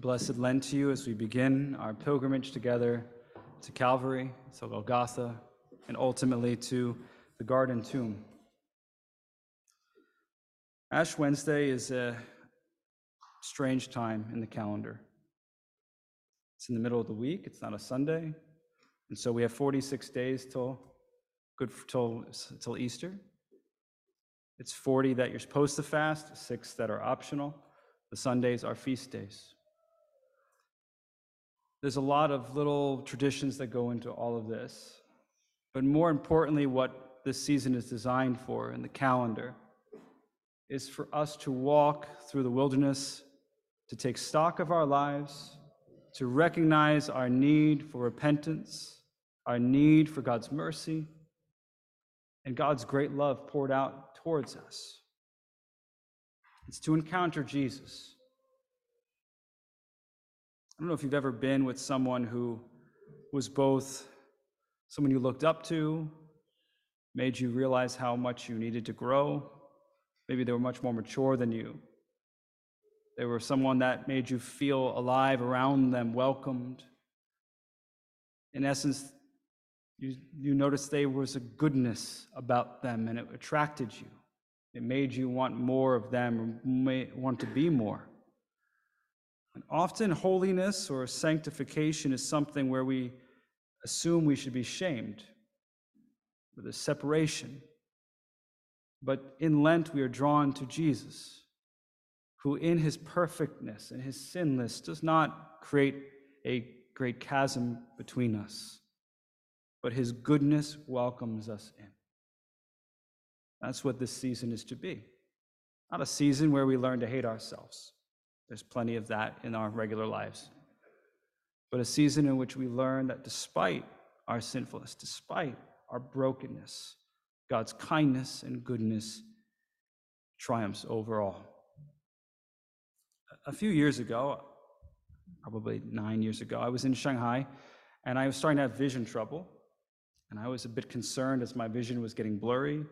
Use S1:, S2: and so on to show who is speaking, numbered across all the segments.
S1: blessed Lent to you as we begin our pilgrimage together to Calvary, to Golgotha, and ultimately to the Garden Tomb. Ash Wednesday is a strange time in the calendar. It's in the middle of the week, it's not a Sunday, and so we have 46 days till good till, till Easter. It's 40 that you're supposed to fast, six that are optional. The Sundays are feast days. There's a lot of little traditions that go into all of this. But more importantly, what this season is designed for in the calendar is for us to walk through the wilderness, to take stock of our lives, to recognize our need for repentance, our need for God's mercy, and God's great love poured out towards us. It's to encounter Jesus. I don't know if you've ever been with someone who was both someone you looked up to, made you realize how much you needed to grow. Maybe they were much more mature than you. They were someone that made you feel alive around them, welcomed. In essence, you, you noticed there was a goodness about them and it attracted you. It made you want more of them, want to be more. And often, holiness or sanctification is something where we assume we should be shamed, with a separation. But in Lent, we are drawn to Jesus, who, in his perfectness and his sinless, does not create a great chasm between us, but his goodness welcomes us in. That's what this season is to be. Not a season where we learn to hate ourselves. There's plenty of that in our regular lives. But a season in which we learn that despite our sinfulness, despite our brokenness, God's kindness and goodness triumphs over all. A few years ago, probably nine years ago, I was in Shanghai and I was starting to have vision trouble. And I was a bit concerned as my vision was getting blurry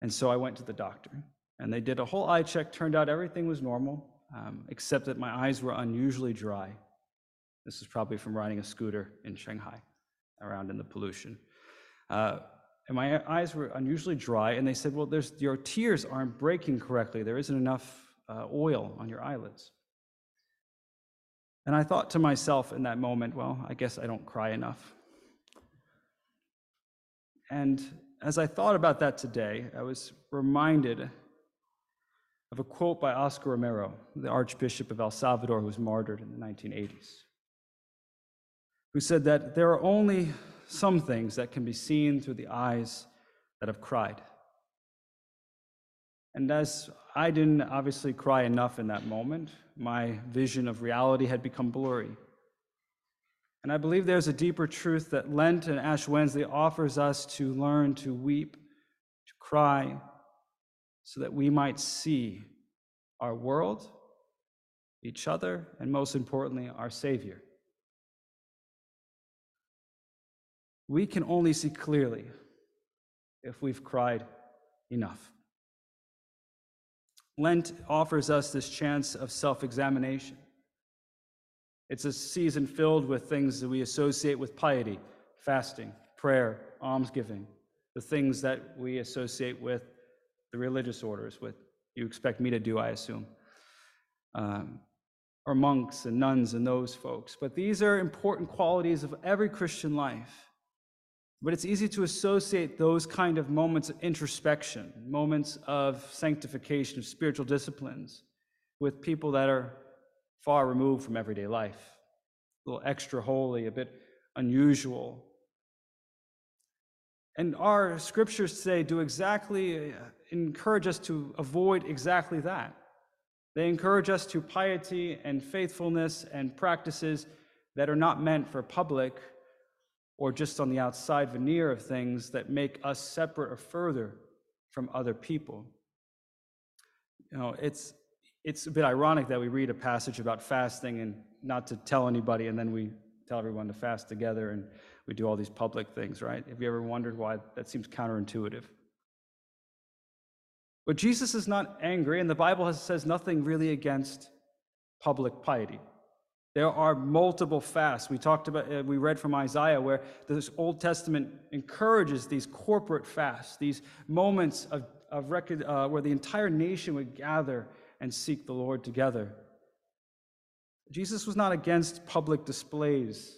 S1: and so I went to the doctor, and they did a whole eye check. Turned out everything was normal, um, except that my eyes were unusually dry. This is probably from riding a scooter in Shanghai, around in the pollution. Uh, and my eyes were unusually dry, and they said, Well, there's, your tears aren't breaking correctly. There isn't enough uh, oil on your eyelids. And I thought to myself in that moment, Well, I guess I don't cry enough. And as I thought about that today, I was reminded of a quote by Oscar Romero, the Archbishop of El Salvador, who was martyred in the 1980s, who said that there are only some things that can be seen through the eyes that have cried. And as I didn't obviously cry enough in that moment, my vision of reality had become blurry. And I believe there's a deeper truth that Lent and Ash Wednesday offers us to learn to weep, to cry, so that we might see our world, each other, and most importantly, our Savior. We can only see clearly if we've cried enough. Lent offers us this chance of self examination. It's a season filled with things that we associate with piety, fasting, prayer, almsgiving, the things that we associate with the religious orders, what you expect me to do, I assume, um, or monks and nuns and those folks. But these are important qualities of every Christian life. But it's easy to associate those kind of moments of introspection, moments of sanctification, of spiritual disciplines, with people that are far removed from everyday life, a little extra holy, a bit unusual. And our scriptures today do exactly, uh, encourage us to avoid exactly that. They encourage us to piety and faithfulness and practices that are not meant for public or just on the outside veneer of things that make us separate or further from other people. You know, it's it's a bit ironic that we read a passage about fasting and not to tell anybody, and then we tell everyone to fast together and we do all these public things, right? Have you ever wondered why that seems counterintuitive? But Jesus is not angry, and the Bible has, says nothing really against public piety. There are multiple fasts. We talked about, uh, we read from Isaiah where this Old Testament encourages these corporate fasts, these moments of, of record, uh, where the entire nation would gather and seek the Lord together. Jesus was not against public displays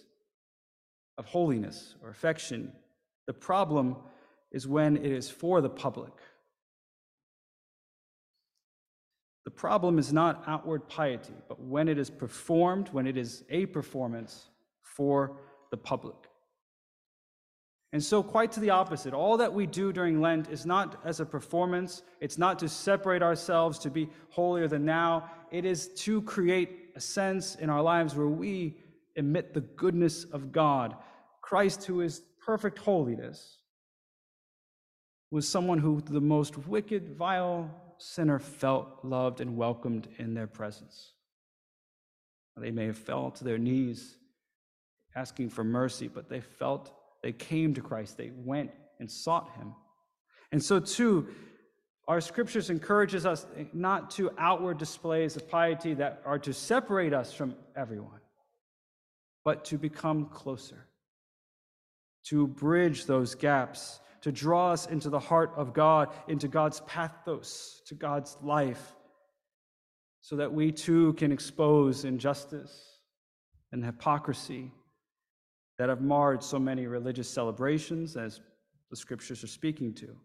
S1: of holiness or affection. The problem is when it is for the public. The problem is not outward piety, but when it is performed, when it is a performance for the public. And so, quite to the opposite, all that we do during Lent is not as a performance, it's not to separate ourselves to be holier than now, it is to create a sense in our lives where we emit the goodness of God. Christ, who is perfect holiness, was someone who the most wicked, vile sinner felt loved and welcomed in their presence. They may have fell to their knees asking for mercy, but they felt they came to Christ. They went and sought him. And so, too, our scriptures encourages us not to outward displays of piety that are to separate us from everyone, but to become closer, to bridge those gaps to draw us into the heart of God, into God's pathos, to God's life, so that we too can expose injustice and hypocrisy that have marred so many religious celebrations, as the scriptures are speaking to.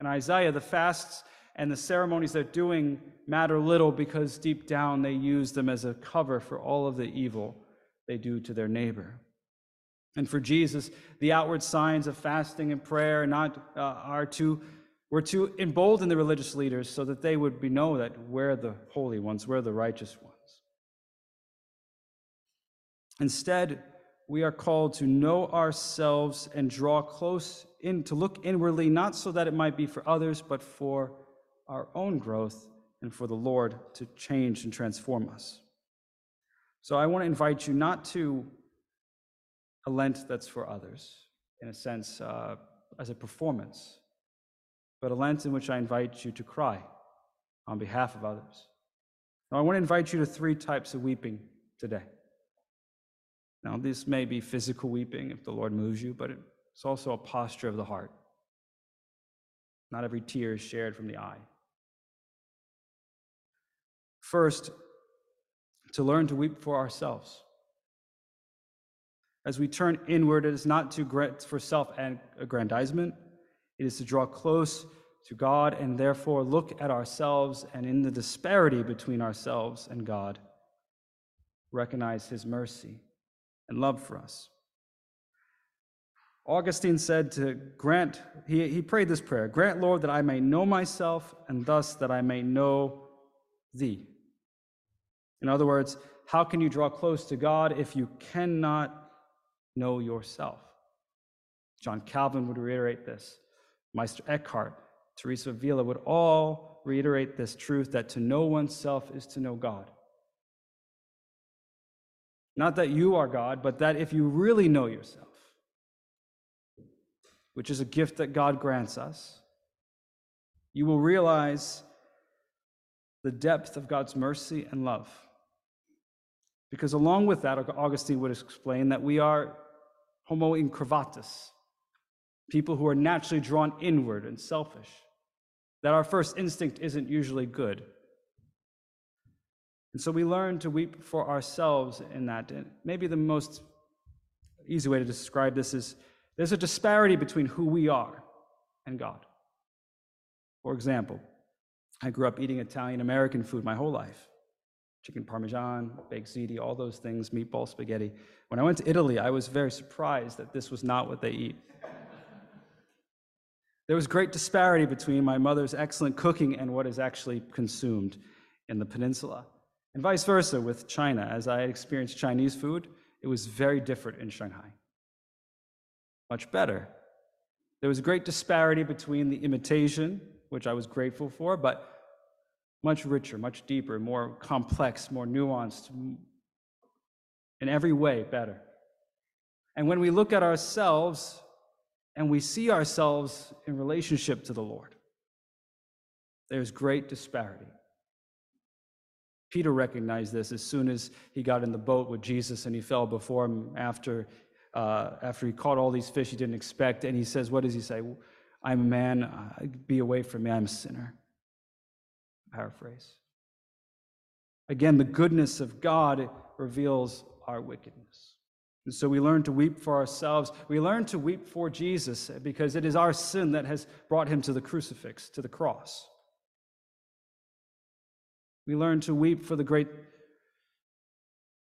S1: In Isaiah, the fasts and the ceremonies they're doing matter little because deep down they use them as a cover for all of the evil they do to their neighbor. And for Jesus, the outward signs of fasting and prayer not, uh, are to, were to embolden the religious leaders so that they would be know that we're the holy ones, we're the righteous ones. Instead, we are called to know ourselves and draw close in, to look inwardly, not so that it might be for others, but for our own growth and for the Lord to change and transform us. So I want to invite you not to a Lent that's for others, in a sense, uh, as a performance, but a Lent in which I invite you to cry on behalf of others. Now, I want to invite you to three types of weeping today. Now, this may be physical weeping if the Lord moves you, but it's also a posture of the heart. Not every tear is shared from the eye. First, to learn to weep for ourselves. As we turn inward, it is not to grant for self aggrandizement, it is to draw close to God and therefore look at ourselves and in the disparity between ourselves and God, recognize his mercy and love for us. Augustine said to grant, he, he prayed this prayer Grant, Lord, that I may know myself, and thus that I may know thee. In other words, how can you draw close to God if you cannot know yourself. John Calvin would reiterate this. Meister Eckhart, Teresa of Avila would all reiterate this truth that to know oneself is to know God. Not that you are God, but that if you really know yourself, which is a gift that God grants us, you will realize the depth of God's mercy and love. Because along with that, Augustine would explain that we are homo incurvatus, people who are naturally drawn inward and selfish, that our first instinct isn't usually good. And so we learn to weep for ourselves in that. And maybe the most easy way to describe this is there's a disparity between who we are and God. For example, I grew up eating Italian American food my whole life chicken parmesan, baked ziti, all those things, meatball spaghetti. When I went to Italy, I was very surprised that this was not what they eat. There was great disparity between my mother's excellent cooking and what is actually consumed in the peninsula. And vice versa with China. As I experienced Chinese food, it was very different in Shanghai. Much better. There was great disparity between the imitation, which I was grateful for, but much richer, much deeper, more complex, more nuanced, in every way better. And when we look at ourselves and we see ourselves in relationship to the Lord, there's great disparity. Peter recognized this as soon as he got in the boat with Jesus and he fell before him after, uh, after he caught all these fish he didn't expect. And he says, What does he say? I'm a man, be away from me, I'm a sinner. Paraphrase. Again, the goodness of God reveals our wickedness. And so we learn to weep for ourselves. We learn to weep for Jesus because it is our sin that has brought him to the crucifix, to the cross. We learn to weep for the great,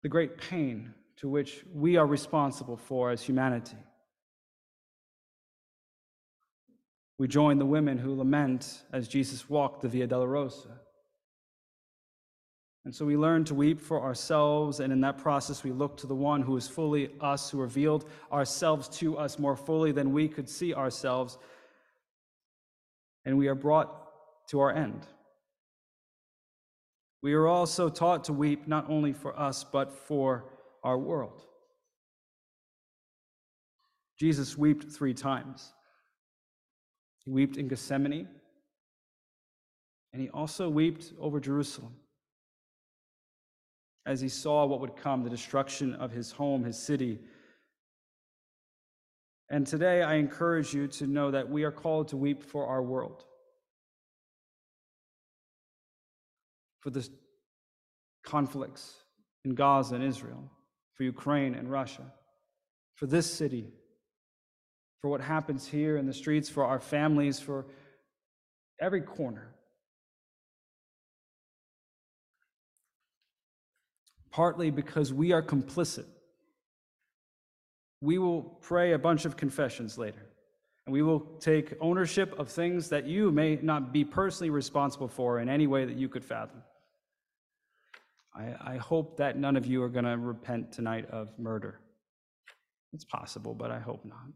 S1: the great pain to which we are responsible for as humanity. We join the women who lament as Jesus walked the Via Dolorosa. And so we learn to weep for ourselves, and in that process, we look to the one who is fully us, who revealed ourselves to us more fully than we could see ourselves. And we are brought to our end. We are also taught to weep not only for us, but for our world. Jesus wept three times. He wept in Gethsemane, and he also wept over Jerusalem as he saw what would come the destruction of his home, his city. And today I encourage you to know that we are called to weep for our world, for the conflicts in Gaza and Israel, for Ukraine and Russia, for this city, for what happens here in the streets, for our families, for every corner. partly because we are complicit. We will pray a bunch of confessions later, and we will take ownership of things that you may not be personally responsible for in any way that you could fathom. I, I hope that none of you are going to repent tonight of murder. It's possible, but I hope not.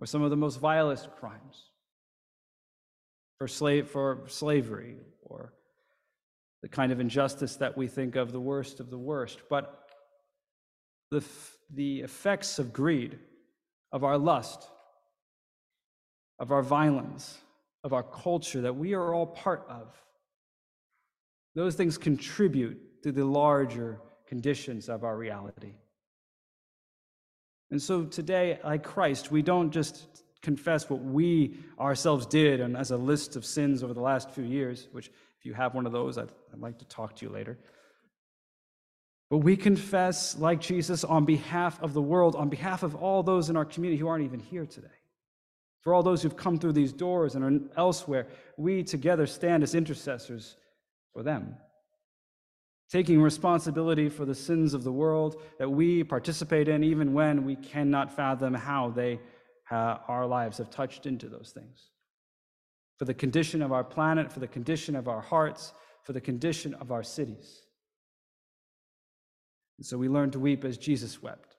S1: Or some of the most vilest crimes for, slave, for slavery or the kind of injustice that we think of the worst of the worst, but the, the effects of greed, of our lust, of our violence, of our culture that we are all part of. Those things contribute to the larger conditions of our reality. And so today, like Christ, we don't just confess what we ourselves did and as a list of sins over the last few years, which if you have one of those, I'd, I'd like to talk to you later. But we confess, like Jesus, on behalf of the world, on behalf of all those in our community who aren't even here today. For all those who've come through these doors and are elsewhere, we together stand as intercessors for them. Taking responsibility for the sins of the world that we participate in, even when we cannot fathom how they, uh, our lives have touched into those things for the condition of our planet, for the condition of our hearts, for the condition of our cities. And so we learn to weep as Jesus wept,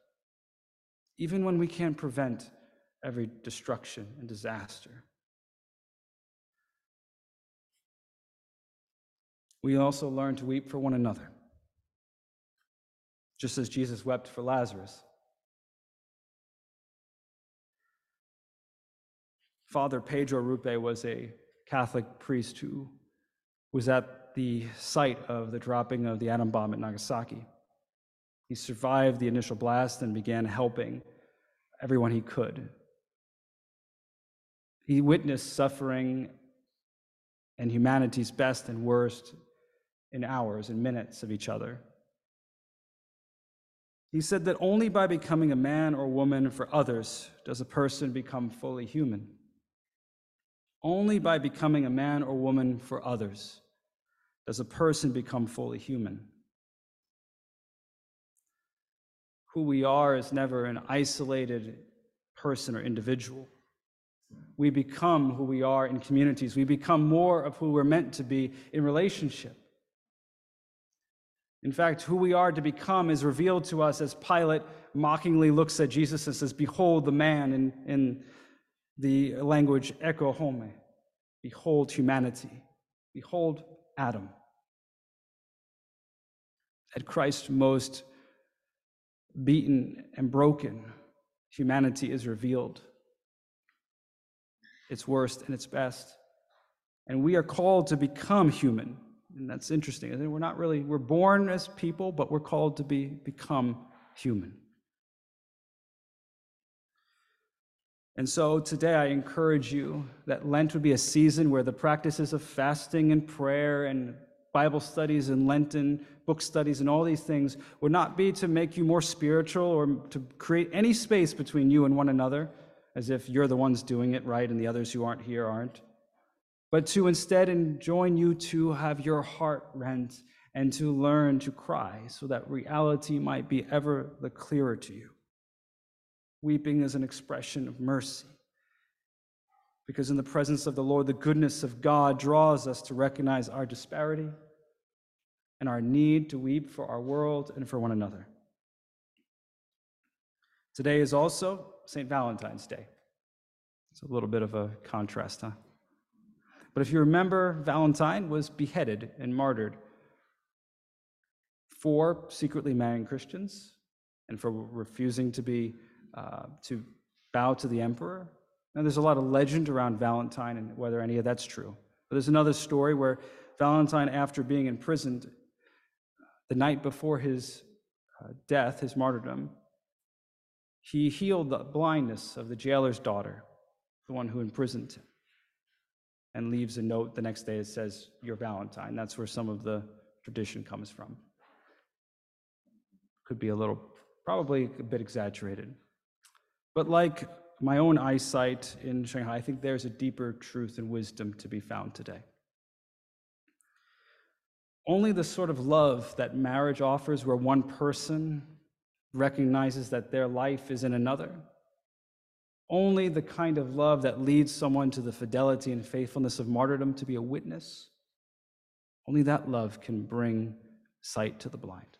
S1: even when we can't prevent every destruction and disaster. We also learn to weep for one another, just as Jesus wept for Lazarus. Father Pedro Arrupe was a Catholic priest who was at the site of the dropping of the atom bomb at Nagasaki. He survived the initial blast and began helping everyone he could. He witnessed suffering and humanity's best and worst in hours and minutes of each other. He said that only by becoming a man or woman for others does a person become fully human. Only by becoming a man or woman for others does a person become fully human. Who we are is never an isolated person or individual. We become who we are in communities. We become more of who we're meant to be in relationship. In fact, who we are to become is revealed to us as Pilate mockingly looks at Jesus and says, Behold the man in, in the language ecce homo. Behold humanity. Behold Adam. At Christ's most beaten and broken, humanity is revealed. Its worst and its best. And we are called to become human, And that's interesting. We're not really, we're born as people, but we're called to be become human. And so today I encourage you that Lent would be a season where the practices of fasting and prayer and Bible studies and Lenten book studies and all these things would not be to make you more spiritual or to create any space between you and one another, as if you're the ones doing it right and the others who aren't here aren't, but to instead enjoin you to have your heart rent and to learn to cry so that reality might be ever the clearer to you. Weeping is an expression of mercy. Because in the presence of the Lord, the goodness of God draws us to recognize our disparity and our need to weep for our world and for one another. Today is also St. Valentine's Day. It's a little bit of a contrast, huh? But if you remember, Valentine was beheaded and martyred for secretly marrying Christians and for refusing to be uh, to bow to the emperor. Now, there's a lot of legend around Valentine and whether any of that's true. But there's another story where Valentine, after being imprisoned the night before his uh, death, his martyrdom, he healed the blindness of the jailer's daughter, the one who imprisoned him, and leaves a note the next day that says, Your Valentine. That's where some of the tradition comes from. Could be a little, probably a bit exaggerated. But like my own eyesight in Shanghai, I think there's a deeper truth and wisdom to be found today. Only the sort of love that marriage offers, where one person recognizes that their life is in another, only the kind of love that leads someone to the fidelity and faithfulness of martyrdom to be a witness, only that love can bring sight to the blind.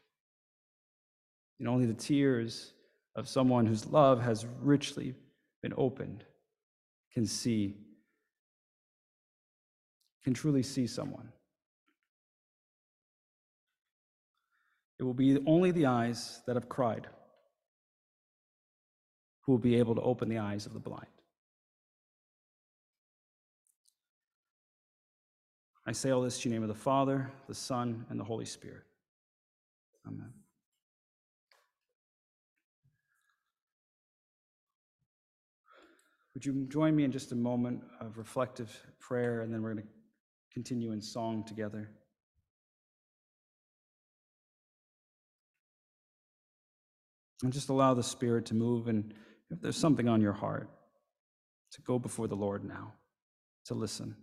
S1: And only the tears of someone whose love has richly been opened can see, can truly see someone. It will be only the eyes that have cried who will be able to open the eyes of the blind. I say all this in the name of the Father, the Son, and the Holy Spirit. Amen. Would you join me in just a moment of reflective prayer, and then we're going to continue in song together. And just allow the Spirit to move, and if there's something on your heart, to go before the Lord now, to listen.